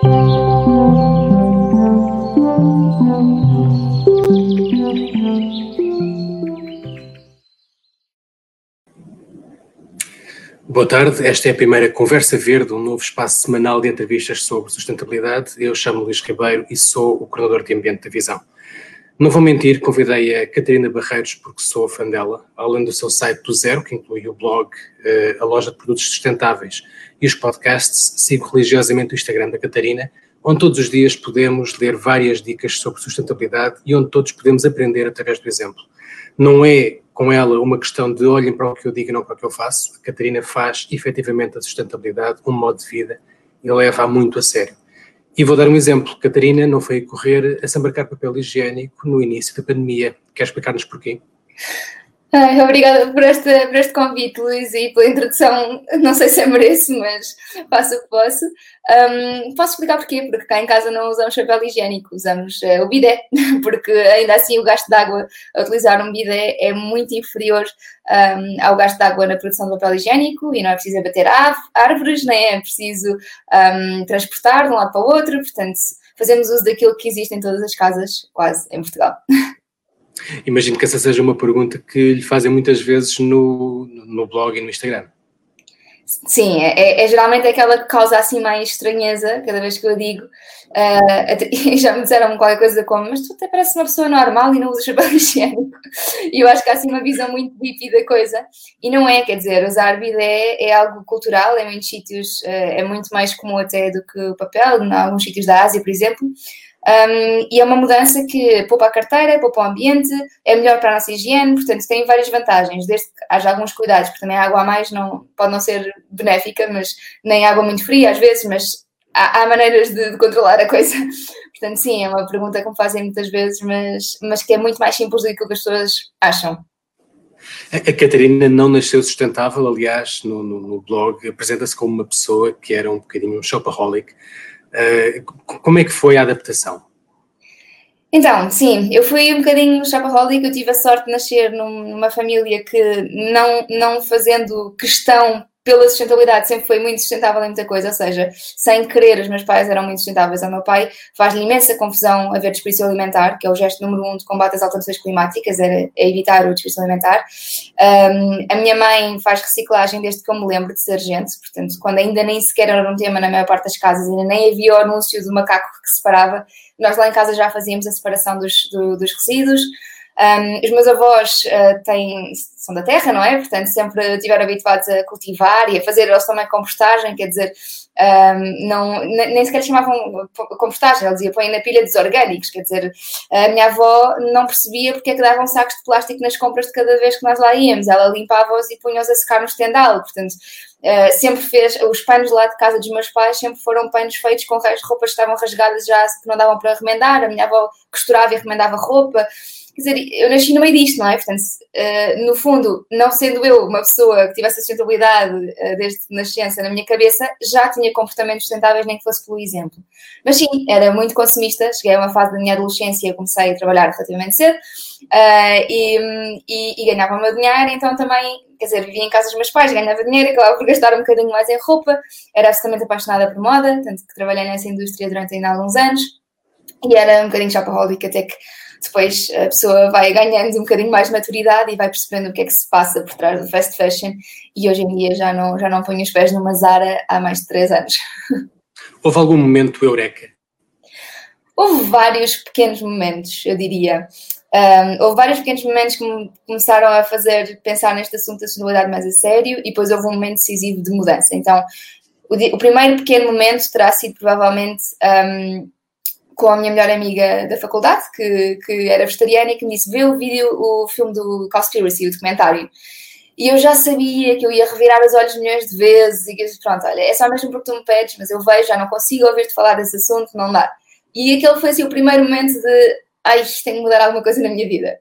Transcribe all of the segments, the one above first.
Boa tarde, esta é a primeira Conversa Verde, um novo espaço semanal de entrevistas sobre sustentabilidade. Eu chamo Luís Ribeiro e sou o coordenador de ambiente da Visão. Não vou mentir, convidei a Catarina Barreiros porque sou fã dela, além do seu site do Zero, que inclui o blog, eh, a loja de produtos sustentáveis e os podcasts, sigo religiosamente o Instagram da Catarina, onde todos os dias podemos ler várias dicas sobre sustentabilidade e onde todos podemos aprender através do exemplo. Não é com ela uma questão de olhem para o que eu digo e não para o que eu faço. A Catarina faz efetivamente a sustentabilidade um modo de vida e leva-a muito a sério. E vou dar um exemplo. Catarina não foi correr a se embarcar papel higiênico no início da pandemia. Quer explicar-nos porquê? Ai, obrigada por este, por este convite, Luís, e pela introdução. Não sei se eu mereço, mas faço o que posso. Um, posso explicar porquê? Porque cá em casa não usamos papel higiênico, usamos uh, o bidé, porque ainda assim o gasto de água a utilizar um bidé é muito inferior um, ao gasto de água na produção de papel higiênico e não é preciso abater árvores, nem é preciso um, transportar de um lado para o outro, portanto fazemos uso daquilo que existe em todas as casas, quase, em Portugal. Imagino que essa seja uma pergunta que lhe fazem muitas vezes no, no blog e no Instagram. Sim, é, é, é, geralmente aquela que causa assim mais estranheza cada vez que eu digo. Uh, já me disseram qualquer coisa como, mas tu até pareces uma pessoa normal e não usas papel higiênico. E eu acho que há assim uma visão muito hippie da coisa. E não é, quer dizer, usar bidé é algo cultural, em muitos sítios uh, é muito mais comum até do que o papel, em alguns sítios da Ásia, por exemplo. Um, e é uma mudança que poupa a carteira, poupa o ambiente, é melhor para a nossa higiene, portanto tem várias vantagens, desde que haja alguns cuidados, porque também a água a mais não, pode não ser benéfica, mas nem água muito fria às vezes, mas há, há maneiras de, de, controlar a coisa. Portanto, sim, é uma pergunta que me fazem muitas vezes, mas, mas que é muito mais simples do que as pessoas acham. A Catarina não nasceu sustentável, aliás, no, no, no blog apresenta-se como uma pessoa que era um bocadinho um shopaholic, como é que foi a adaptação? Então, sim, eu fui um bocadinho shopaholic, eu tive a sorte de nascer numa família que, não, não fazendo questão pela sustentabilidade, sempre foi muito sustentável em muita coisa, ou seja, sem querer, os meus pais eram muito sustentáveis. O meu pai faz-lhe imensa confusão haver desperdício alimentar, que é o gesto número um de combate às alterações climáticas, é, é evitar o desperdício alimentar. Um, a minha mãe faz reciclagem desde que eu me lembro de ser gente, portanto, quando ainda nem sequer era um tema na maior parte das casas, ainda nem havia o anúncio do macaco que separava, nós lá em casa já fazíamos a separação dos, do, dos resíduos. Um, os meus avós uh, têm, são da terra, não é? Portanto, sempre estiveram habituados a cultivar e a fazer eles também compostagem, quer dizer, um, não, nem sequer chamavam compostagem, eles iam põem na pilha dos orgânicos, quer dizer, a minha avó não percebia porque é que davam sacos de plástico nas compras de cada vez que nós lá íamos, ela limpava-os e punha-os a secar no estendal, portanto, Uh, sempre fez, os panos lá de casa dos meus pais sempre foram panos feitos com roupas que estavam rasgadas já que não davam para remendar, a minha avó costurava e remendava roupa, Quer dizer, eu nasci no meio disto, não é? Portanto, uh, no fundo, não sendo eu uma pessoa que tivesse a sustentabilidade uh, desde nascença na minha cabeça, já tinha comportamentos sustentáveis, nem que fosse pelo exemplo. Mas sim, era muito consumista. Cheguei a uma fase da minha adolescência, comecei a trabalhar relativamente cedo uh, e, e, e, ganhava o meu dinheiro, então também, quer dizer, vivia em casa dos meus pais, ganhava dinheiro, acabava por gastar um bocadinho mais em roupa. Era absolutamente apaixonada por moda, tanto que trabalhei nessa indústria durante ainda alguns anos e era um bocadinho shopaholic até que depois a pessoa vai ganhando um bocadinho mais de maturidade e vai percebendo o que é que se passa por trás do fast fashion e hoje em dia já não, já não ponho os pés numa Zara há mais de três anos. Houve algum momento eureka? Houve vários pequenos momentos, eu diria. Um, houve vários pequenos momentos que me começaram a fazer pensar neste assunto da sustentabilidade mais a sério e depois houve um momento decisivo de mudança. Então, o, o primeiro pequeno momento terá sido provavelmente um, com a minha melhor amiga da faculdade, que, que era vegetariana, e que me disse: vê o vídeo, o filme do Conspiracy, o documentário. E eu já sabia que eu ia revirar os olhos milhões de vezes e que, pronto, olha, é só mesmo porque tu me pedes, mas eu vejo, já não consigo ouvir-te falar desse assunto, não dá. E aquele foi assim o primeiro momento de, ai, tenho que mudar alguma coisa na minha vida.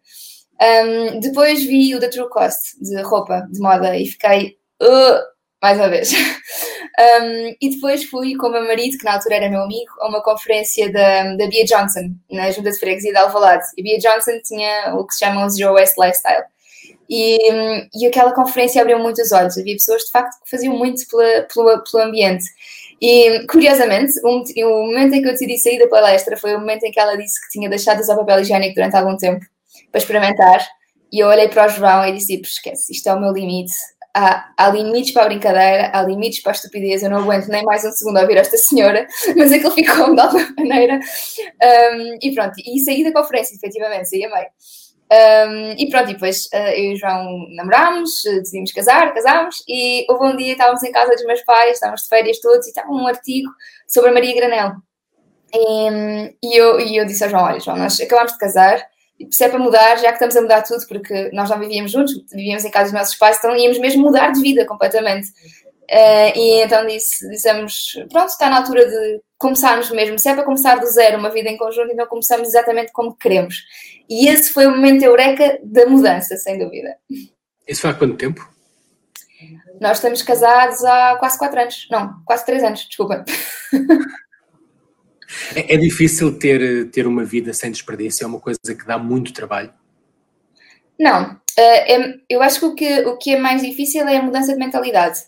Um, depois vi o The True Cost, de roupa, de moda, e fiquei, uh, mais uma vez. Um, e depois fui com o meu marido, que na altura era meu amigo, a uma conferência da, da Bia Johnson, na Junta de Freguesia de Alvalade. E Bia Johnson tinha o que se chama o Zero Waste Lifestyle. E, e aquela conferência abriu muitos olhos. Havia pessoas, de facto, que faziam muito pela, pelo ambiente. E, curiosamente, o momento em que eu decidi sair da palestra foi o momento em que ela disse que tinha deixado de usar papel higiênico durante algum tempo para experimentar. E eu olhei para o João e disse: esquece, isto é o meu limite. Há, há, limites para a brincadeira, há limites para a estupidez. Eu não aguento nem mais um segundo a ouvir esta senhora, mas aquilo ficou de alguma maneira. Um, e pronto, e saí da conferência, efetivamente, saí a meio. Um, e pronto, e depois uh, eu e o João namorámos, decidimos casar, casámos, e houve um dia, estávamos em casa dos meus pais, estávamos de férias todos, e estava um artigo sobre a Maria Granel. E, e, eu, e eu disse ao João: Olha, João, nós acabámos de casar, se é para mudar, já que estamos a mudar tudo, porque nós não vivíamos juntos, vivíamos em casa dos nossos pais, então íamos mesmo mudar de vida completamente. Uh, e então disse, dissemos: Pronto, está na altura de começarmos mesmo. Se é para começar do zero uma vida em conjunto, então começamos exatamente como queremos. E esse foi o momento eureka da mudança, sem dúvida. Isso foi há quanto tempo? Nós estamos casados há quase quatro anos. Não, quase três anos, desculpa. É, é, difícil ter, ter uma vida sem desperdício, é uma coisa que dá muito trabalho. Não, uh, é, eu acho que o, que o que é mais difícil é a mudança de mentalidade.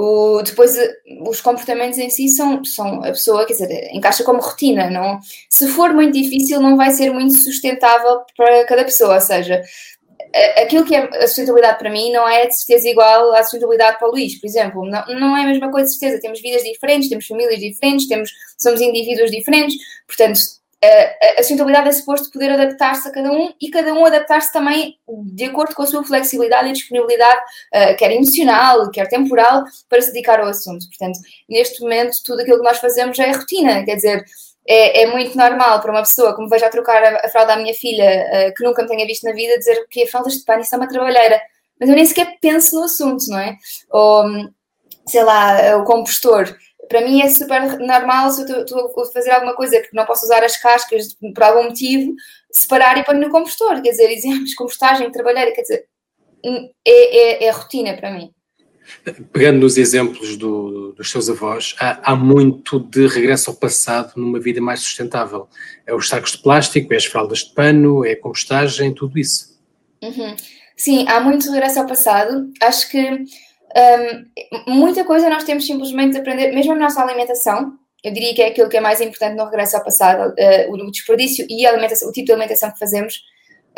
O, depois, eh, os comportamentos em si são, são a pessoa, quer dizer, encaixa como rotina. Não, se for muito difícil, não vai ser muito sustentável para cada pessoa. Ou seja, aquilo que é a sustentabilidade para mim não é de certeza igual à sustentabilidade para o Luís, por exemplo. Não, não é a mesma coisa, de certeza. Temos vidas diferentes, temos famílias diferentes, temos, somos indivíduos diferentes. Portanto, a, a sustentabilidade é suposto poder adaptar-se a cada um e cada um adaptar-se também de acordo com a sua flexibilidade e disponibilidade, uh, quer emocional, quer temporal, para se dedicar ao assunto. Portanto, neste momento, tudo aquilo que nós fazemos já é rotina, quer dizer, é, é, muito normal para uma pessoa, como vejo a trocar a, a fralda à minha filha, uh, que nunca me tenha visto na vida, dizer que fraldas de pano, isso é uma trabalheira. Mas eu nem sequer penso no assunto, não é? Ou, sei lá, o compostor para mim é super normal se eu estou a fazer alguma coisa que não posso usar as cascas por algum motivo, separar e pôr no compostor. Quer dizer, exames, compostagem, trabalhar, quer dizer, hum, é, é, é rotina para mim. Pegando nos exemplos do, dos seus avós, há, há, muito de regresso ao passado numa vida mais sustentável. É os sacos de plástico, é as fraldas de pano, é a compostagem, tudo isso. Uhum. Sim, há muito regresso ao passado. Acho que um, muita coisa nós temos simplesmente de aprender, mesmo a nossa alimentação, eu diria que é aquilo que é mais importante no regresso ao passado, uh, o desperdício e a alimentação, o tipo de alimentação que fazemos,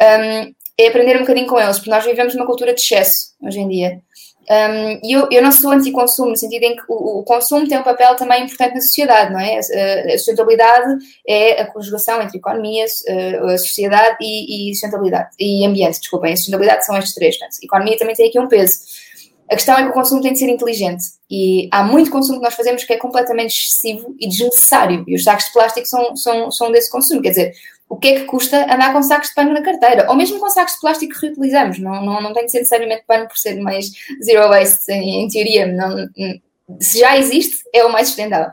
um, é aprender um bocadinho com eles, porque nós vivemos numa cultura de excesso hoje em dia. Um, e eu, eu não sou anti-consumo, no sentido em que o, o, consumo tem um papel também importante na sociedade, não é? A, a sustentabilidade é a conjugação entre economias, a, a sociedade e, e, sustentabilidade, e ambiente, desculpem. A sustentabilidade são estes três, portanto, a economia também tem aqui um peso. A questão é que o consumo tem de ser inteligente e há muito consumo que nós fazemos que é completamente excessivo e desnecessário. E os sacos de plástico são, são, são desse consumo. Quer dizer, o que é que custa andar com sacos de pano na carteira? Ou mesmo com sacos de plástico que reutilizamos. Não, não, não tem de ser necessariamente pano por ser mais zero waste, em, em teoria. Não, se já existe, é o mais sustentável.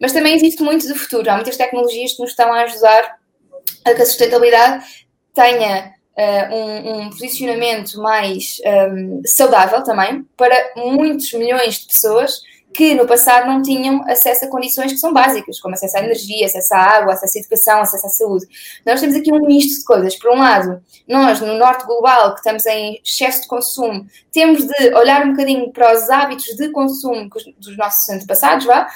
Mas também existe muito do futuro. Há muitas tecnologias que nos estão a ajudar a que a sustentabilidade tenha uh, um, um, posicionamento mais um, saudável também para muitos milhões de pessoas que no passado não tinham acesso a condições que são básicas, como acesso à energia, acesso à água, acesso à educação, acesso à saúde. Nós temos aqui um misto de coisas. Por um lado, nós, no norte global, que estamos em excesso de consumo, temos de olhar um bocadinho para os hábitos de consumo dos nossos antepassados, vá,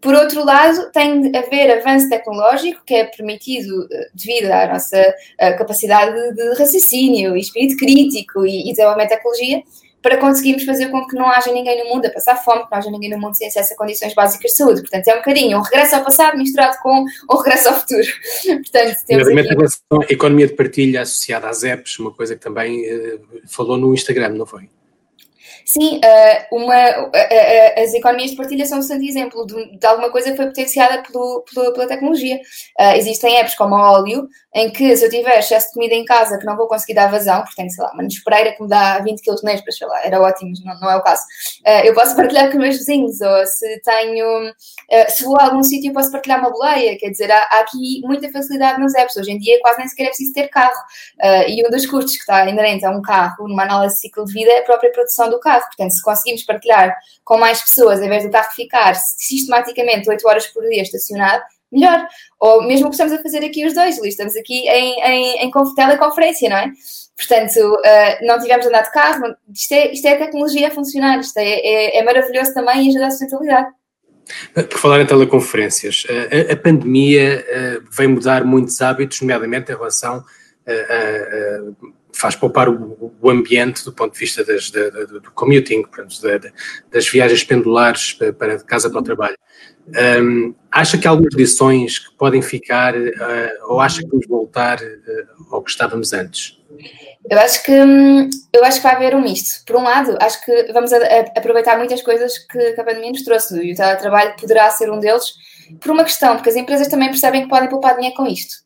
por outro lado, tem de haver avanço tecnológico que é permitido eh, devido à nossa eh, capacidade de raciocínio, espírito crítico e, desenvolvimento de tecnologia, para conseguirmos fazer com que não haja ninguém no mundo a passar fome, que não haja ninguém no mundo sem acesso a condições básicas de saúde. Portanto, é um bocadinho um regresso ao passado misturado com um regresso ao futuro. Portanto, temos aqui... economia de partilha associada às apps, uma coisa que também uh, falou no Instagram, não foi? Sim, uh, uma, uh, uh, as economias de partilha são um excelente exemplo de, de, alguma coisa que foi potenciada pelo, pelo, pela tecnologia. existem apps como a óleo, em que se eu tiver excesso de comida em casa que não vou conseguir dar vazão, porque tenho, sei lá, uma nespereira que me dá 20 kg de nésperas, sei lá, era ótimo, mas não, não é o caso. eu posso partilhar com meus vizinhos, ou se tenho, se vou a algum sítio, posso partilhar uma boleia, quer dizer, há, há, aqui muita facilidade nas apps. Hoje em dia quase nem sequer é preciso ter carro. e um dos custos que está inerente a um carro, numa análise de ciclo de vida, é a própria produção do carro Portanto, se conseguimos partilhar com mais pessoas, em vez do carro ficar sistematicamente 8 horas por dia estacionado, melhor. Ou mesmo o que estamos a fazer aqui os dois, Luís, estamos aqui em, em, em teleconferência, não é? Portanto, uh, não tivemos andar de carro, isto é, isto é a tecnologia a funcionar, isto é, é, é maravilhoso também e ajuda a sustentabilidade. Por falar em teleconferências, a, a pandemia veio mudar muitos hábitos, nomeadamente em relação a, a, faz poupar o, o, ambiente do ponto de vista das, da, do commuting, portanto, da, das viagens pendulares para, de casa para o trabalho. Um, acha que há algumas lições que podem ficar, uh, ou acha que vamos voltar uh, ao que estávamos antes? Eu acho que hum, eu acho que vai haver um misto. Por um lado, acho que vamos a, a aproveitar muitas coisas que, que a pandemia nos trouxe e o teletrabalho poderá ser um deles por uma questão, porque as empresas também percebem que podem poupar dinheiro com isto.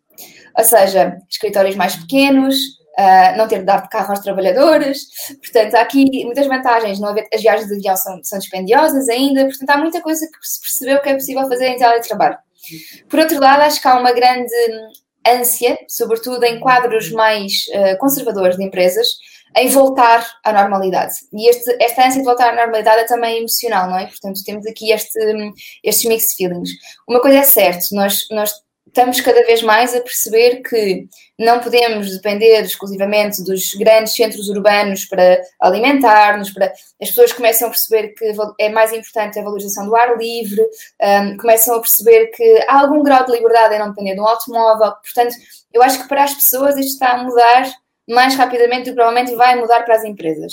Ou seja, escritórios mais pequenos, uh, não ter de dar de carro aos trabalhadores. Portanto, há aqui muitas vantagens. Não haver, as viagens de avião são, são dispendiosas ainda. Portanto, há muita coisa que se percebeu que é possível fazer em teletrabalho. Por outro lado, acho que há uma grande ânsia, sobretudo em quadros mais uh, conservadores de empresas, em voltar à normalidade. E este, esta ânsia de voltar à normalidade é também emocional, não é? Portanto, temos aqui este, estes mixed feelings. Uma coisa é certa, nós, nós estamos cada vez mais a perceber que não podemos depender exclusivamente dos grandes centros urbanos para alimentar-nos, para as pessoas começam a perceber que é mais importante a valorização do ar livre, um, começam a perceber que há algum grau de liberdade em não depender de um automóvel. Portanto, eu acho que para as pessoas isto está a mudar mais rapidamente do que provavelmente vai mudar para as empresas.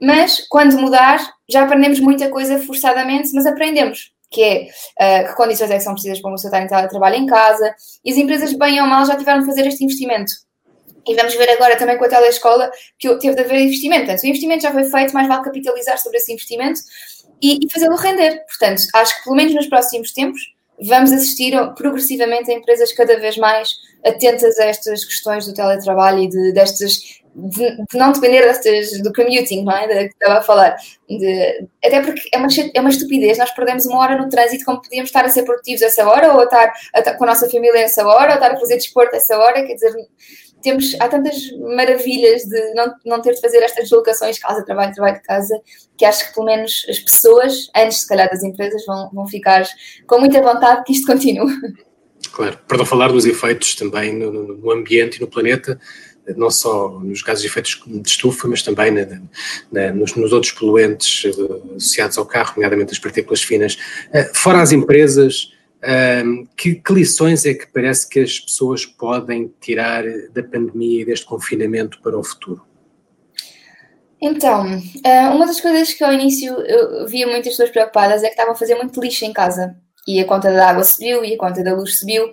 Mas quando mudar, já aprendemos muita coisa forçadamente, mas aprendemos que é uh, que condições é que são precisas para uma pessoa estar em trabalho em casa, e as empresas, bem ou mal, já tiveram de fazer este investimento. E vamos ver agora também com a telescola que teve de haver investimento. Portanto, o investimento já foi feito, mais vale capitalizar sobre esse investimento e, e fazê-lo render. Portanto, acho que pelo menos nos próximos tempos vamos assistir progressivamente a empresas cada vez mais atentas a estas questões do teletrabalho e de, destas de, de, não depender destas, do commuting, não é? Que estava a falar. De, até porque é uma, é uma estupidez, nós perdemos uma hora no trânsito como podíamos estar a ser produtivos essa hora, ou a estar, a estar com a nossa família essa hora, ou estar a fazer desporto essa hora, quer dizer, temos, há tantas maravilhas de não, não ter de fazer estas deslocações, casa, trabalho, trabalho, casa, que acho que pelo menos as pessoas, antes se calhar das empresas, vão, vão ficar com muita vontade que isto continue. Claro, para não falar dos efeitos também no, no ambiente e no planeta, não só nos gases de efeitos de estufa, mas também na, na, nos, nos, outros poluentes uh, associados ao carro, nomeadamente as partículas finas. Uh, fora as empresas, uh, que, que, lições é que parece que as pessoas podem tirar da pandemia e deste confinamento para o futuro? Então, uma das coisas que ao início eu via muitas pessoas preocupadas é que estavam a fazer muito lixo em casa e a conta da água subiu e a conta da luz subiu.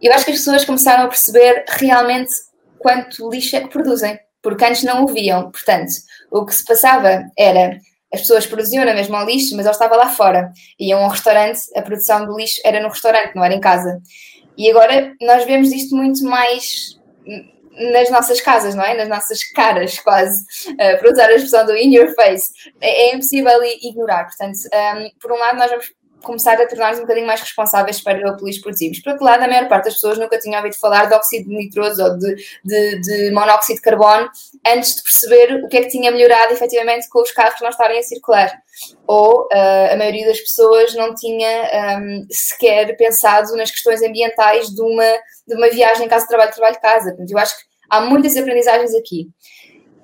Eu acho que as pessoas começaram a perceber realmente quanto lixo é que produzem, porque antes não o viam. Portanto, o que se passava era as pessoas produziam na mesma lixo, mas ele estava lá fora. Iam a um restaurante, a produção do lixo era no restaurante, não era em casa. E agora nós vemos isto muito mais nas nossas casas, não é? Nas nossas caras, quase, uh, para usar a expressão do in your face. É, é impossível ignorar. Portanto, um, por um lado, nós vamos começar a tornar-nos um bocadinho mais responsáveis para o que. Por outro lado, a maior parte das pessoas nunca tinha ouvido falar de óxido nitroso ou de, de, de, monóxido de carbono antes de perceber o que é que tinha melhorado efetivamente com os carros não estarem a circular. Ou uh, a maioria das pessoas não tinha um, sequer pensado nas questões ambientais de uma, de uma viagem casa-trabalho, trabalho-casa. Portanto, eu acho que há muitas aprendizagens aqui.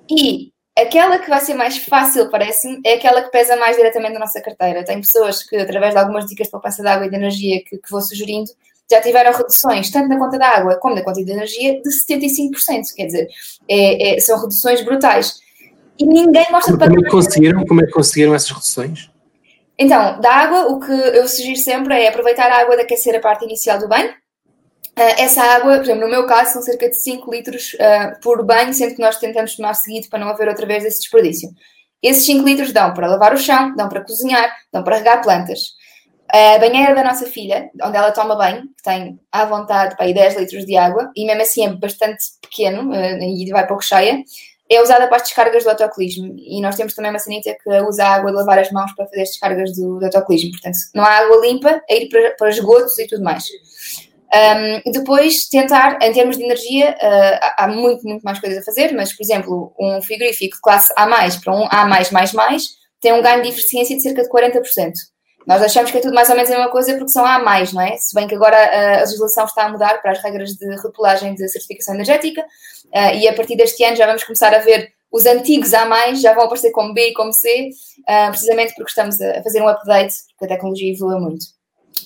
E Aquela que vai ser mais fácil, parece-me, é aquela que pesa mais diretamente na nossa carteira. Tem pessoas que, através de algumas dicas de poupança de água e de energia que, que vou sugerindo, já tiveram reduções, tanto na conta da água como na conta de energia, de 75%. Quer dizer, é, é, são reduções brutais. E ninguém mostra como, como é conseguiram Como é que conseguiram essas reduções? Então, da água, o que eu sugiro sempre é aproveitar a água de aquecer a parte inicial do banho, essa água, por exemplo, no meu caso, são cerca de 5 litros uh, por banho, sendo que nós tentamos tomar seguido para não haver outra vez esse desperdício. Esses 5 litros dão para lavar o chão, dão para cozinhar, dão para regar plantas. A banheira da nossa filha, onde ela toma banho, que tem à vontade para aí 10 litros de água, e mesmo assim é bastante pequeno uh, e vai pouco cheia, é usada para as descargas do autocolismo. E nós temos também uma sanita que usa a água de lavar as mãos para fazer as descargas do, do autocolismo. Portanto, não há água limpa a ir para, para esgotos e tudo mais. Um, depois, tentar, em termos de energia, uh, há muito, muito mais coisas a fazer, mas, por exemplo, um frigorífico classe A+, para um A+++, tem um ganho de eficiência de cerca de 40%. Nós achamos que é tudo mais ou menos a mesma coisa porque são A não é? Se bem que agora a, a legislação está a mudar para as regras de repolagem de certificação energética uh, e a partir deste ano já vamos começar a ver os antigos A já vão aparecer como B e como C, uh, precisamente porque estamos a fazer um update, porque a tecnologia evoluiu muito.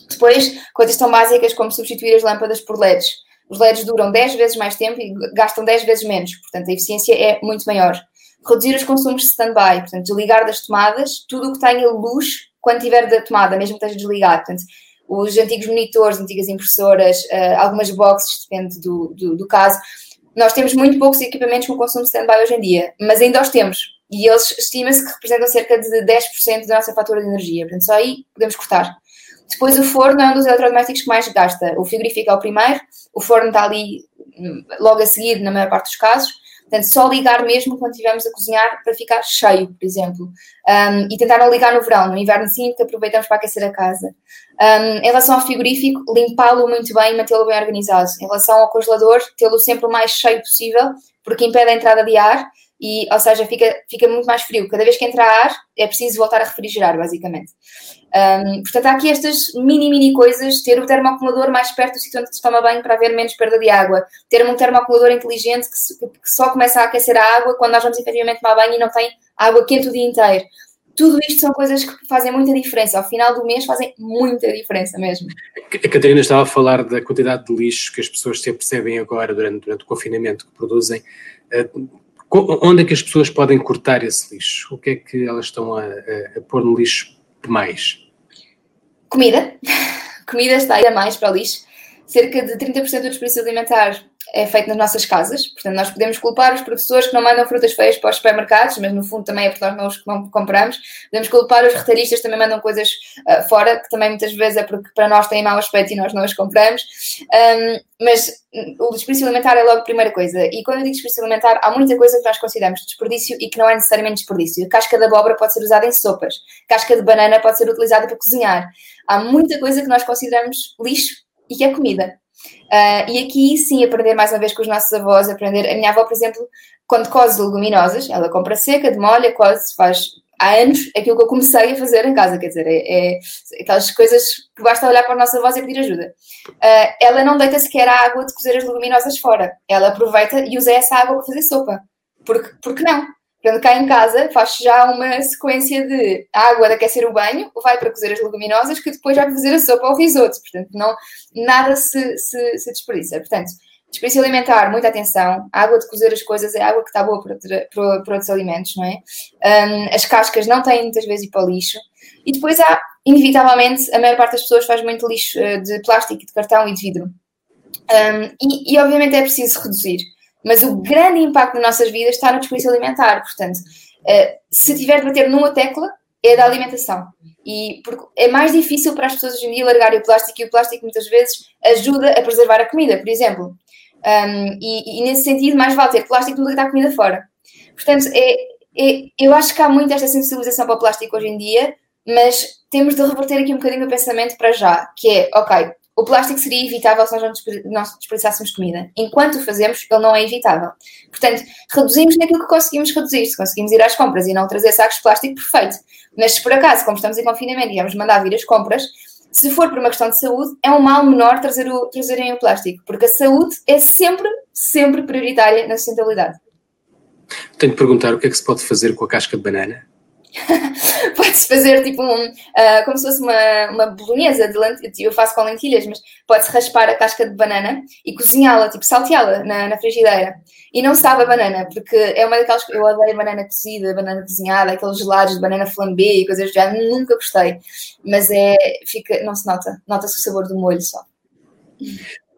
Depois, coisas tão básicas como substituir as lâmpadas por LEDs. Os LEDs duram 10 vezes mais tempo e gastam 10 vezes menos, portanto a eficiência é muito maior. Reduzir os consumos de stand-by, portanto desligar das tomadas tudo o que tenha luz quando tiver da tomada, mesmo que esteja desligado. Portanto, os antigos monitores, antigas impressoras, uh, algumas boxes, depende do, do, do, caso. Nós temos muito poucos equipamentos com consumo de stand-by hoje em dia, mas ainda os temos. E eles estima-se que representam cerca de 10% da nossa fatura de energia. Portanto, só aí podemos cortar. Depois o forno é um dos eletrodomésticos que mais gasta. O frigorífico é o primeiro, o forno está ali hum, logo a seguir, na maior parte dos casos. Portanto, só ligar mesmo quando estivermos a cozinhar para ficar cheio, por exemplo. Um, e tentar não ligar no verão, no inverno sim, que aproveitamos para aquecer a casa. Um, em relação ao frigorífico, limpá-lo muito bem e mantê-lo bem organizado. Em relação ao congelador, tê-lo sempre o mais cheio possível, porque impede a entrada de ar e, ou seja, fica, fica muito mais frio. Cada vez que entra ar, é preciso voltar a refrigerar, basicamente. Um, portanto, há aqui estas mini, mini coisas. Ter o termoacumulador mais perto do sítio onde se toma banho para haver menos perda de água. Ter um termoacumulador inteligente que, que só começa a aquecer a água quando nós vamos efetivamente tomar banho e não tem água quente o dia inteiro. Tudo isto são coisas que fazem muita diferença. Ao final do mês fazem muita diferença mesmo. A Catarina estava a falar da quantidade de lixo que as pessoas se apercebem agora durante, durante o confinamento que produzem. Uh, Onde é que as pessoas podem cortar esse lixo? O que é que elas estão a, a, a pôr no lixo mais? Comida. Comida está ainda mais para o lixo. Cerca de 30% do desperdício alimentar é feito nas nossas casas, portanto, nós podemos culpar os professores que não mandam frutas feias para os supermercados, mas no fundo também é porque nós não os compramos. Podemos culpar os retalhistas que também mandam coisas uh, fora, que também muitas vezes é porque para nós têm mau aspecto e nós não as compramos. Um, mas o desperdício alimentar é logo a primeira coisa. E quando eu digo desperdício alimentar, há muita coisa que nós consideramos desperdício e que não é necessariamente desperdício. A casca de abóbora pode ser usada em sopas, a casca de banana pode ser utilizada para cozinhar. Há muita coisa que nós consideramos lixo e que é comida. Uh, e aqui sim aprender mais uma vez com os nossos avós, aprender. A minha avó, por exemplo, quando cose leguminosas, ela compra seca, demolha, cose, faz há anos aquilo que eu comecei a fazer em casa, quer dizer, é, é aquelas coisas que basta olhar para a nossa voz e pedir ajuda. Uh, ela não deita sequer a água de cozer as leguminosas fora, ela aproveita e usa essa água para fazer sopa. Porque, porque não? Quando cá em casa, faz já uma sequência de água de aquecer o banho, vai para cozer as leguminosas, que depois vai para fazer a sopa ou risoto. Portanto, não, nada se, se, se desperdiça. Portanto, desperdício alimentar, muita atenção. A água de cozer as coisas é água que está boa para, para, para outros alimentos, não é? Um, as cascas não têm muitas vezes ir para o lixo. E depois há, inevitavelmente, a maior parte das pessoas faz muito lixo eh, de plástico, de cartão e de vidro. Um, e, e, obviamente é preciso reduzir. Mas o grande impacto nas nossas vidas está no desperdício alimentar. Portanto, uh, se tiver de bater numa tecla, é da alimentação. E é mais difícil para as pessoas hoje em dia largarem o plástico e o plástico muitas vezes ajuda a preservar a comida, por exemplo. Um, e, e, nesse sentido, mais vale ter plástico do que deitar comida fora. Portanto, é, é, eu acho que há muito esta sensibilização para o plástico hoje em dia, mas temos de reverter aqui um bocadinho o pensamento para já, que é, ok, o plástico seria evitável se nós não desperdiçássemos comida. Enquanto o fazemos, ele não é evitável. Portanto, reduzimos naquilo que conseguimos reduzir. Se conseguimos ir às compras e não trazer sacos de plástico, perfeito. Mas se por acaso, como estamos em confinamento e vamos mandar vir as compras, se for por uma questão de saúde, é um mal menor trazer o, trazerem o plástico, porque a saúde é sempre, sempre prioritária na sustentabilidade. Tenho de perguntar o que é que se pode fazer com a casca de banana? pode-se fazer tipo um, uh, como se fosse uma, uma bolonhesa de lentilhas, eu faço com lentilhas, mas pode-se raspar a casca de banana e cozinhá-la, tipo salteá-la na, na, frigideira. E não sabe a banana, porque é uma daquelas que eu odeio banana cozida, banana cozinhada, aqueles gelados de banana flambé e coisas género, nunca gostei. Mas é, fica, não se nota, nota-se o sabor do molho só.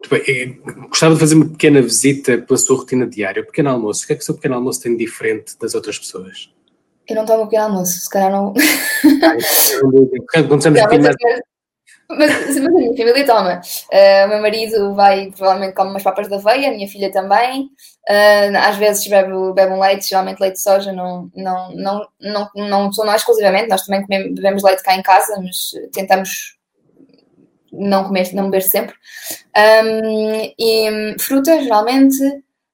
Bem, gostava de fazer uma pequena visita pela sua rotina diária, o pequeno almoço. O que é que o seu pequeno almoço tem de diferente das outras pessoas? Eu não tomo pequeno almoço, se calhar não. Começamos não, mas, mas, mas, a minha família toma. Uh, o meu marido vai, provavelmente, come umas papas da aveia, a minha filha também. Uh, às vezes bebe, bebe um leite, geralmente leite de soja, não, não, não, não, não sou nós exclusivamente, nós também comemos, bebemos leite cá em casa, mas tentamos não comer, não beber sempre. Um, e fruta, geralmente,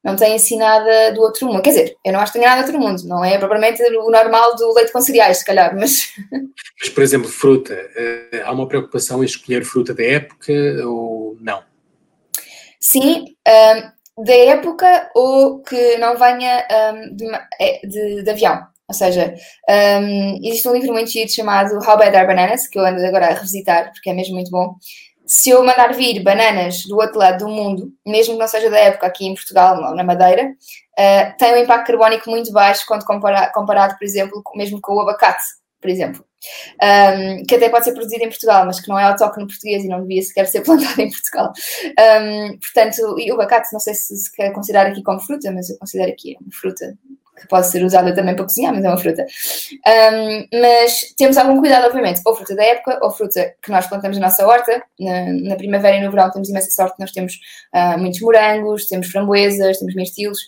não tem assim nada do outro mundo. Quer dizer, eu não acho que tenha nada do outro mundo, não é propriamente o normal do leite com cereais, se calhar, mas. Mas, por exemplo, fruta, eh, há uma preocupação em escolher fruta da época ou não? Sim, um, da época ou que não venha um, de, é, de, de, avião. Ou seja, um, existe um livro muito giro chamado How Bad Are Bananas, que eu ando agora a revisitar, porque é mesmo muito bom, se eu mandar vir bananas do outro lado do mundo, mesmo que não seja da época aqui em Portugal ou na Madeira, uh, tem um impacto carbónico muito baixo quando comparado, comparado, por exemplo, mesmo com o abacate, por exemplo. Um, que até pode ser produzido em Portugal, mas que não é autóctono português e não devia sequer ser plantado em Portugal. Um, portanto, e o abacate, não sei se se quer considerar aqui como fruta, mas eu considero aqui uma fruta que pode ser usada também para cozinhar, mas é uma fruta. Um, mas temos algum cuidado, obviamente, ou fruta da época, ou fruta que nós plantamos na nossa horta. Na, na primavera e no verão temos imensa sorte, nós temos uh, muitos morangos, temos framboesas, temos mirtilos.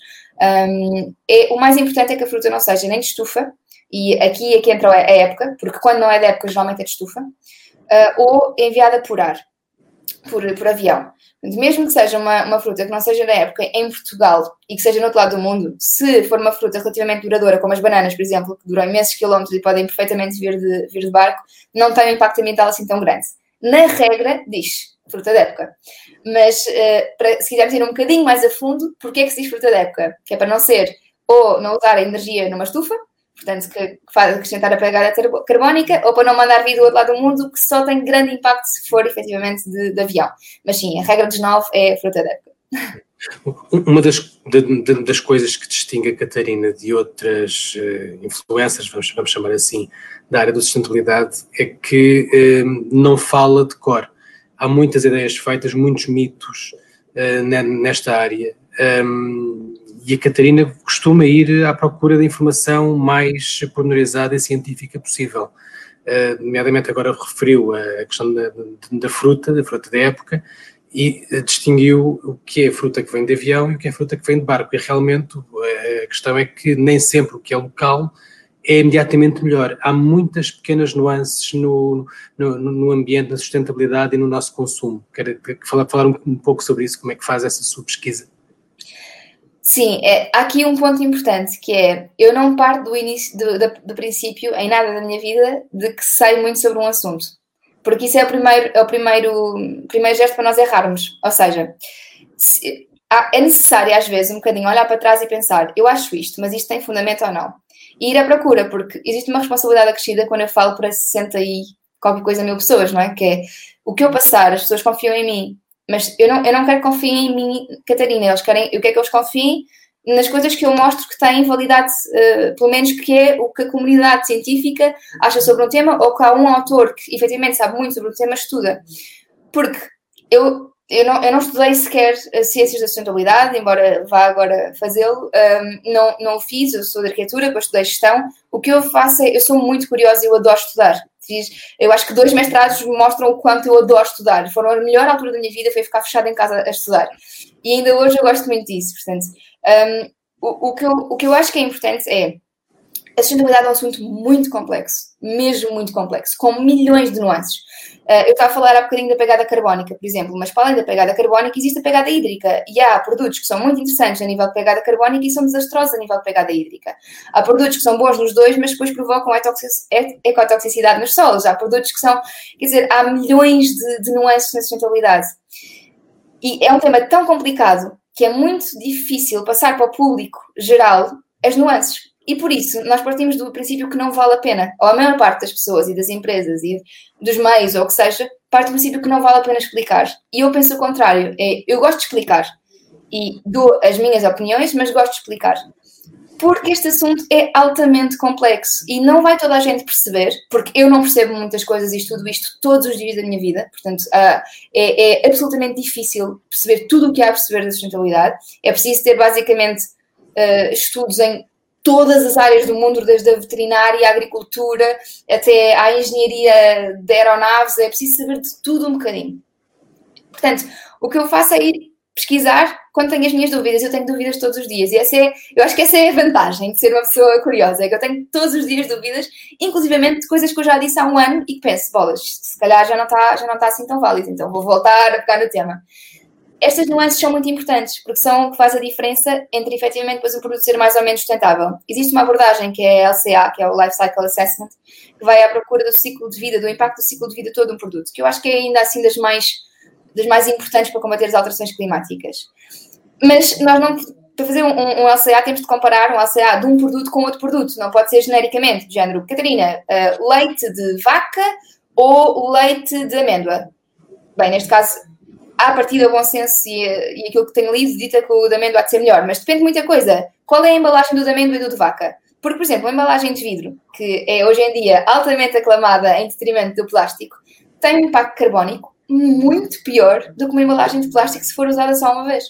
Um, é, o mais importante é que a fruta não seja nem de estufa, e aqui é que entra a época, porque quando não é de época, geralmente é de estufa, uh, ou enviada por ar, por, por avião. Mesmo que seja uma, uma fruta que não seja da época em Portugal e que seja no outro lado do mundo, se for uma fruta relativamente duradoura, como as bananas, por exemplo, que duram imensos quilómetros e podem perfeitamente vir de, vir de barco, não tem um impacto ambiental assim tão grande. Na regra, diz fruta da época. Mas uh, para, se quisermos ir um bocadinho mais a fundo, porquê é que se diz fruta da época? Que é para não ser ou não usar a energia numa estufa, portanto, que, faz acrescentar a pegada carbónica, ou para não mandar vir do outro lado do mundo, que só tem grande impacto se for efetivamente de, de avião. Mas sim, a regra dos nove é a fruta d'época. Uma das, de, de, das coisas que distingue a Catarina de outras uh, influências, vamos, vamos chamar assim, da área da sustentabilidade, é que uh, não fala de cor. Há muitas ideias feitas, muitos mitos uh, nesta área. Um, e a Catarina costuma ir à procura de informação mais pormenorizada e científica possível. Uh, nomeadamente agora referiu a questão da, da, fruta, da fruta da época, e distinguiu o que é fruta que vem de avião e o que é fruta que vem de barco. E realmente a questão é que nem sempre o que é local é imediatamente melhor. Há muitas pequenas nuances no, no, no ambiente, na sustentabilidade e no nosso consumo. Quero falar, falar um, um pouco sobre isso, como é que faz essa sua pesquisa. Sim, é, há aqui um ponto importante que é eu não parto do início do, do, do, princípio em nada da minha vida de que sei muito sobre um assunto. Porque isso é o primeiro, é o primeiro, primeiro gesto para nós errarmos. Ou seja, se, há, é necessário às vezes um bocadinho olhar para trás e pensar, eu acho isto, mas isto tem fundamento ou não? E ir à procura, porque existe uma responsabilidade acrescida quando eu falo para 60 e qualquer coisa mil pessoas, não é? Que é o que eu passar, as pessoas confiam em mim, mas eu não, eu não quero que confiem em mim, Catarina. Eles querem, eu quero que eles confiem nas coisas que eu mostro que têm validade, uh, pelo menos que é o que a comunidade científica acha sobre um tema, ou que há um autor que efetivamente sabe muito sobre o tema estuda. Porque eu, eu, não, eu não estudei sequer ciências da sustentabilidade, embora vá agora fazê-lo, um, não, não o fiz, eu sou de arquitetura, depois estudei gestão. O que eu faço é, eu sou muito curiosa e eu adoro estudar eu acho que dois mestrados mostram o quanto eu adoro estudar. Foram a melhor altura da minha vida, foi ficar fechada em casa a estudar. E ainda hoje eu gosto muito disso. Portanto, um, o, o, que eu, o que eu acho que é importante é a sustentabilidade é um assunto muito complexo, mesmo muito complexo, com milhões de nuances. Uh, eu estava a falar há bocadinho da pegada carbónica, por exemplo, mas para além da pegada carbónica existe a pegada hídrica e há produtos que são muito interessantes a nível de pegada carbónica e são desastrosos a nível de pegada hídrica. Há produtos que são bons nos dois, mas depois provocam ecotoxicidade nos solos. Há produtos que são, quer dizer, há milhões de, de nuances na sustentabilidade. E é um tema tão complicado que é muito difícil passar para o público geral as nuances. E por isso, nós partimos do princípio que não vale a pena, ou a maior parte das pessoas e das empresas e dos meios, ou o que seja, parte do princípio que não vale a pena explicar. E eu penso o contrário, é, eu gosto de explicar e dou as minhas opiniões, mas gosto de explicar. Porque este assunto é altamente complexo e não vai toda a gente perceber, porque eu não percebo muitas coisas e estudo isto todos os dias da minha vida, portanto, uh, é, é absolutamente difícil perceber tudo o que há a perceber da sustentabilidade. É preciso ter basicamente uh, estudos em todas as áreas do mundo, desde a veterinária, a agricultura, até à engenharia de aeronaves, é preciso saber de tudo um bocadinho. Portanto, o que eu faço é ir pesquisar quando tenho as minhas dúvidas. Eu tenho dúvidas todos os dias e essa é, eu acho que essa é a vantagem de ser uma pessoa curiosa, é que eu tenho todos os dias dúvidas, inclusivamente de coisas que eu já disse há um ano e que penso, bolas, se calhar já não está, já não está assim tão válido, então vou voltar a pegar no tema. Estas nuances são muito importantes, porque são o que faz a diferença entre efetivamente depois um produto ser mais ou menos sustentável. Existe uma abordagem que é a LCA, que é o Life Cycle Assessment, que vai à procura do ciclo de vida, do impacto do ciclo de vida todo de um produto, que eu acho que é ainda assim das mais, das mais importantes para combater as alterações climáticas. Mas nós não, para fazer um, um, LCA temos de comparar um LCA de um produto com outro produto, não pode ser genericamente, do género, Catarina, uh, leite de vaca ou leite de amêndoa. Bem, neste caso, à partida bom senso e, e aquilo que tenho lido dita que o de amêndoa há de ser melhor, mas depende de muita coisa. Qual é a embalagem do de amêndoa e do de vaca? Porque, por exemplo, uma embalagem de vidro, que é hoje em dia altamente aclamada em detrimento do plástico, tem um impacto carbónico muito pior do que uma embalagem de plástico se for usada só uma vez.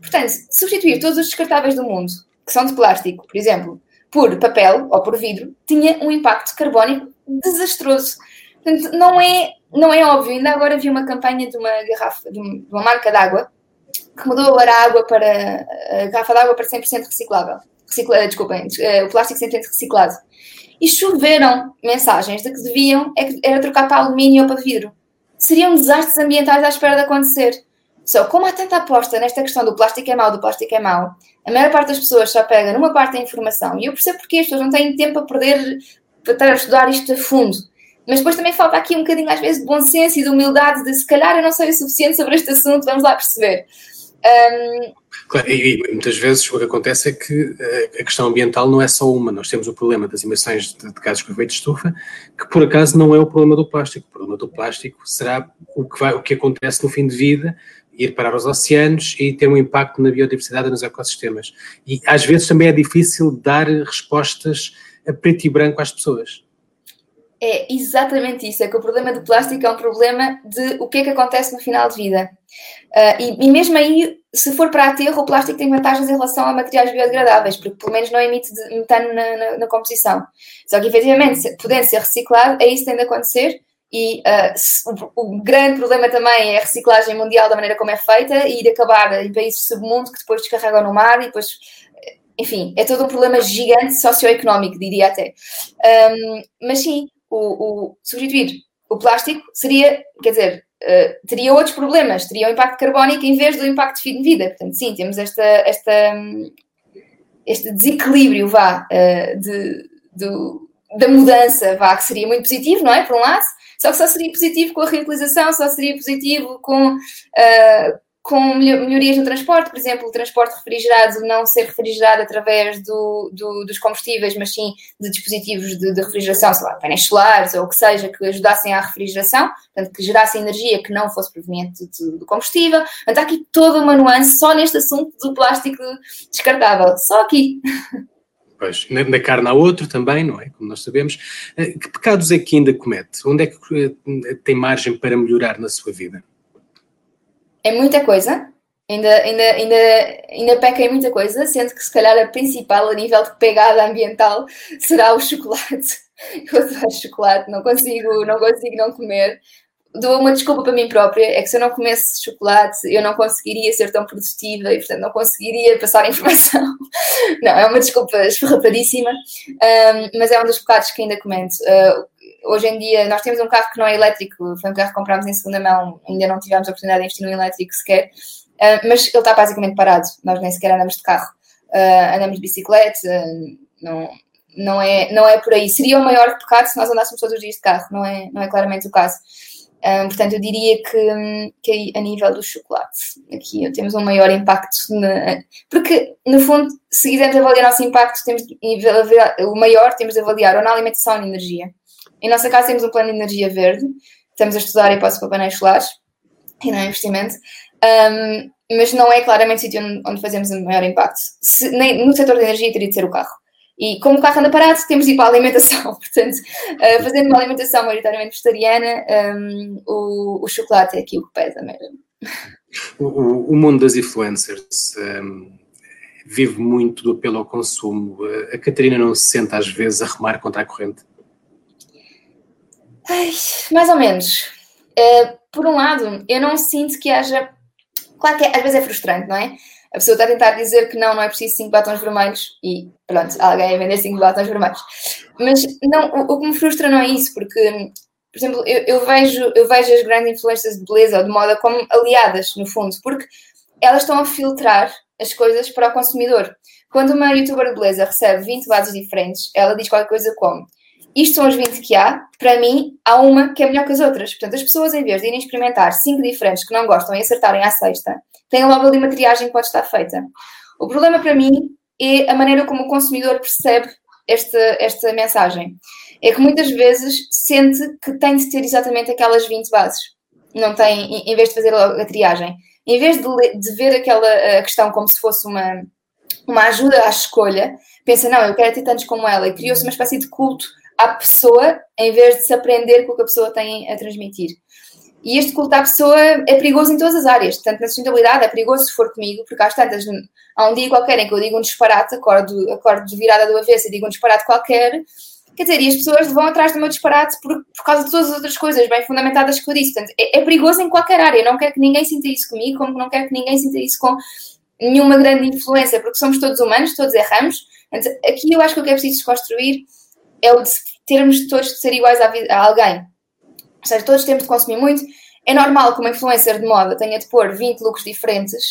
Portanto, substituir todos os descartáveis do mundo, que são de plástico, por exemplo, por papel ou por vidro, tinha um impacto carbónico desastroso. Portanto, não é, não é óbvio. Ainda agora vi uma campanha de uma garrafa, de uma marca de água, que mudou a água para a garrafa de água para 100% reciclável. Recicla, eh, desculpem, eh, o plástico 100% reciclado. E choveram mensagens de que deviam é era trocar para alumínio ou para vidro. Seriam desastres ambientais à espera de acontecer. Só como há tanta aposta nesta questão do plástico é mau, do plástico é mau, a maior parte das pessoas só pega numa parte da informação. E eu percebo porque as pessoas não têm tempo a perder para estar a estudar isto a fundo. Mas depois também falta aqui um bocadinho, às vezes, de bom senso e de humildade, de se calhar eu não sei o suficiente sobre este assunto, vamos lá perceber. Um... Claro, e, e, muitas vezes o que acontece é que eh, a questão ambiental não é só uma. Nós temos o problema das emissões de, de gases com efeito de estufa, que por acaso não é o problema do plástico. O problema do plástico será o que, vai, o que acontece no fim de vida, ir parar os oceanos e ter um impacto na biodiversidade e nos ecossistemas. E às vezes também é difícil dar respostas a preto e branco às pessoas. É exatamente isso, é que o problema do plástico é um problema de o que é que acontece no final de vida. Uh, e, e, mesmo aí, se for para aterro, o plástico tem vantagens em relação a materiais biodegradáveis, porque pelo menos não emite metano na, na, na, composição. Só que efetivamente, podendo ser reciclado, é isso que tem de acontecer. E uh, se, o, o, grande problema também é a reciclagem mundial da maneira como é feita e de acabar em países submundo que depois descarregam no mar e depois enfim, é todo um problema gigante socioeconómico, diria até. Um, mas sim, o, o substituir o plástico seria, quer dizer, uh, teria outros problemas, teria o um impacto carbónico em vez do impacto de fim de vida. Portanto, sim, temos esta, esta, este desequilíbrio, vá, uh, de, do, da mudança, vá, que seria muito positivo, não é? Por um lado, só que só seria positivo com a reutilização, só seria positivo com, uh, com melhorias no transporte, por exemplo, o transporte refrigerado não ser refrigerado através do, do, dos combustíveis, mas sim de dispositivos de, de, refrigeração, sei lá, painéis solares ou o que seja, que ajudassem à refrigeração, portanto, que gerassem energia que não fosse proveniente do, do combustível. Portanto, há aqui toda uma nuance só neste assunto do plástico descartável, só aqui. Pois, na carne há outro também, não é? Como nós sabemos. Eh, que pecados é que ainda comete? Onde é que eh, tem margem para melhorar na sua vida? É muita coisa, ainda, ainda, ainda, ainda peca em muita coisa, sendo que se calhar a principal a nível de pegada ambiental será o chocolate. Eu adoro chocolate, não consigo, não consigo não comer. Dou uma desculpa para mim própria, é que se eu não comesse chocolate, eu não conseguiria ser tão produtiva e, portanto, não conseguiria passar informação. Não, é uma desculpa esfarrapadíssima, um, mas é um dos pecados que ainda comento. Uh, hoje em dia nós temos um carro que não é elétrico, foi um carro que comprámos em segunda mão, ainda não tivemos a oportunidade de investir no elétrico sequer, uh, mas ele está basicamente parado, nós nem sequer andamos de carro, uh, andamos de bicicleta, não, não, é, não é por aí. Seria o maior pecado se nós andássemos todos os dias de carro, não é, não é claramente o caso. portanto, eu diria que, que a nível do chocolate, aqui temos um maior impacto, na, porque no fundo, se quisermos avaliar o nosso impacto, temos de, o maior temos de avaliar ou na alimentação ou na energia. Em nossa casa temos um plano de energia verde, estamos a estudar a hipótese para painéis solares, e não é investimento, um, mas não é claramente o sítio onde, fazemos o maior impacto. Se, nem, no setor de energia teria de ser o carro. E como o carro anda parado, temos de ir para a alimentação. Portanto, uh, fazendo uma alimentação maioritariamente vegetariana, um, o, o, chocolate é aqui o que pesa mesmo. O, o mundo das influencers um, vive muito do apelo ao consumo. A Catarina não se sente às vezes a remar contra a corrente? Ai, mais ou menos. Uh, por um lado, eu não sinto que haja. Claro que é, às vezes é frustrante, não é? A pessoa está a tentar dizer que não, não é preciso 5 batons vermelhos e pronto, alguém a vender 5 batons vermelhos. Mas não, o, o, que me frustra não é isso, porque por exemplo, eu, eu, vejo, eu vejo as grandes influências de beleza ou de moda como aliadas, no fundo, porque elas estão a filtrar as coisas para o consumidor. Quando uma youtuber de beleza recebe 20 bases diferentes, ela diz qualquer coisa como isto são as 20 que há, para mim, há uma que é melhor que as outras. Portanto, as pessoas, em vez de irem experimentar cinco diferentes que não gostam e acertarem à sexta, têm logo ali uma triagem que pode estar feita. O problema para mim é a maneira como o consumidor percebe esta, esta mensagem. É que muitas vezes sente que tem de ter exatamente aquelas 20 bases. Não tem, em vez de fazer a triagem. Em vez de, de ver aquela questão como se fosse uma, uma ajuda à escolha, pensa, não, eu quero ter tantos como ela, e criou-se uma espécie de culto à pessoa, em vez de se aprender com o que a pessoa tem a transmitir. E este culto à pessoa é perigoso em todas as áreas, tanto na sustentabilidade, é perigoso se for comigo, porque às tantas, há um dia qualquer em que eu digo um disparate, acordo, acordo de virada do avesso e digo um disparate qualquer, quer dizer, e as pessoas vão atrás do meu disparate por, por causa de todas as outras coisas bem fundamentadas que eu disse. Portanto, é, é perigoso em qualquer área, eu não quero que ninguém sinta isso comigo, como não quero que ninguém sinta isso com nenhuma grande influência, porque somos todos humanos, todos erramos. Portanto, aqui eu acho que o que é preciso desconstruir é o de termos todos de ser iguais a, a alguém. Ou seja, todos temos de consumir muito. É normal que uma influencer de moda tenha de pôr 20 looks diferentes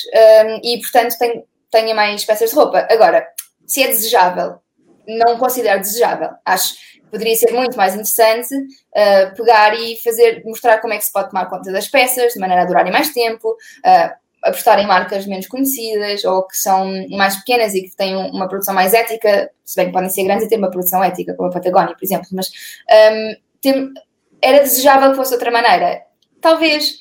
um, e, portanto, tem, tenha mais peças de roupa. Agora, se é desejável, não considero desejável. Acho que poderia ser muito mais interessante uh, pegar e fazer, mostrar como é que se pode tomar conta das peças, de maneira a durarem mais tempo, uh, apostar em marcas menos conhecidas ou que são mais pequenas e que têm uma produção mais ética, se bem que podem ser grandes e ter uma produção ética, como a Patagónia, por exemplo, mas um, era desejável que fosse outra maneira. Talvez,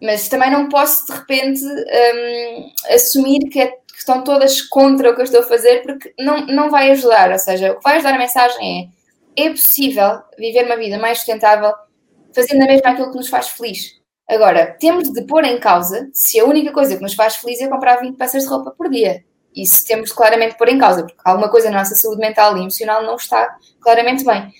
mas também não posso de repente um, assumir que, é, que, estão todas contra o que eu estou a fazer porque não, não vai ajudar. Ou seja, o que vai ajudar a mensagem é: é possível viver uma vida mais sustentável fazendo a mesma aquilo que nos faz feliz. Agora, temos de pôr em causa se a única coisa que nos faz feliz é comprar 20 peças de roupa por dia. Isso temos de claramente pôr em causa, porque alguma coisa na nossa saúde mental e emocional não está claramente bem.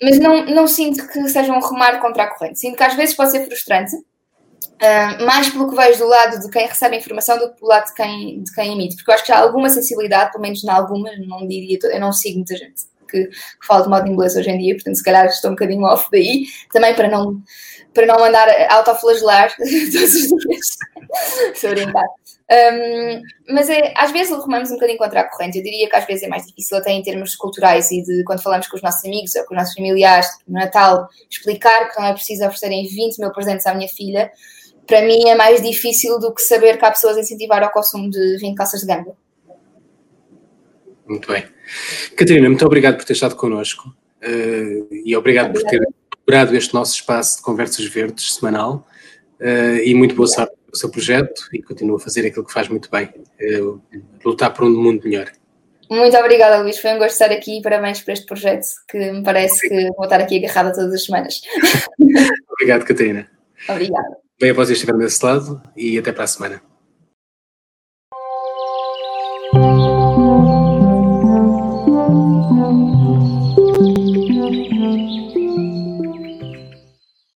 Mas não, não sinto que seja um remar contra a corrente. Sinto que às vezes pode ser frustrante, uh, mais pelo que vejo do lado de quem recebe a informação do que do lado de quem, de quem emite. Porque eu acho que há alguma sensibilidade, pelo menos em algumas, não diria, eu não sigo muita gente que, que fala de modo inglês hoje em dia, portanto se calhar estou um bocadinho off daí, também para não para não andar autoflagelar todos os dias. Estou a. Um, mas é, às vezes remamos um bocadinho contra a corrente. Eu diria que às vezes é mais difícil, até em termos culturais e de quando falamos com os nossos amigos ou com os nossos familiares, no Natal, explicar que não é preciso oferecerem 20 mil presentes à minha filha. Para mim é mais difícil do que saber que há pessoas a incentivar ao consumo de 20 calças de ganga. Muito bem. Catarina, muito obrigado por ter estado connosco uh, e obrigado por ter procurado este nosso espaço de conversas verdes semanal uh, e muito boa sorte no seu projeto e continua a fazer aquilo que faz muito bem, uh, lutar por um mundo melhor. Muito obrigada, Luís. Foi um gosto estar aqui e parabéns por este projeto, que me parece que vou estar aqui agarrada todas as semanas. Obrigado, Catarina. Obrigada. Bem a vocês estiverem desse lado e até para a semana.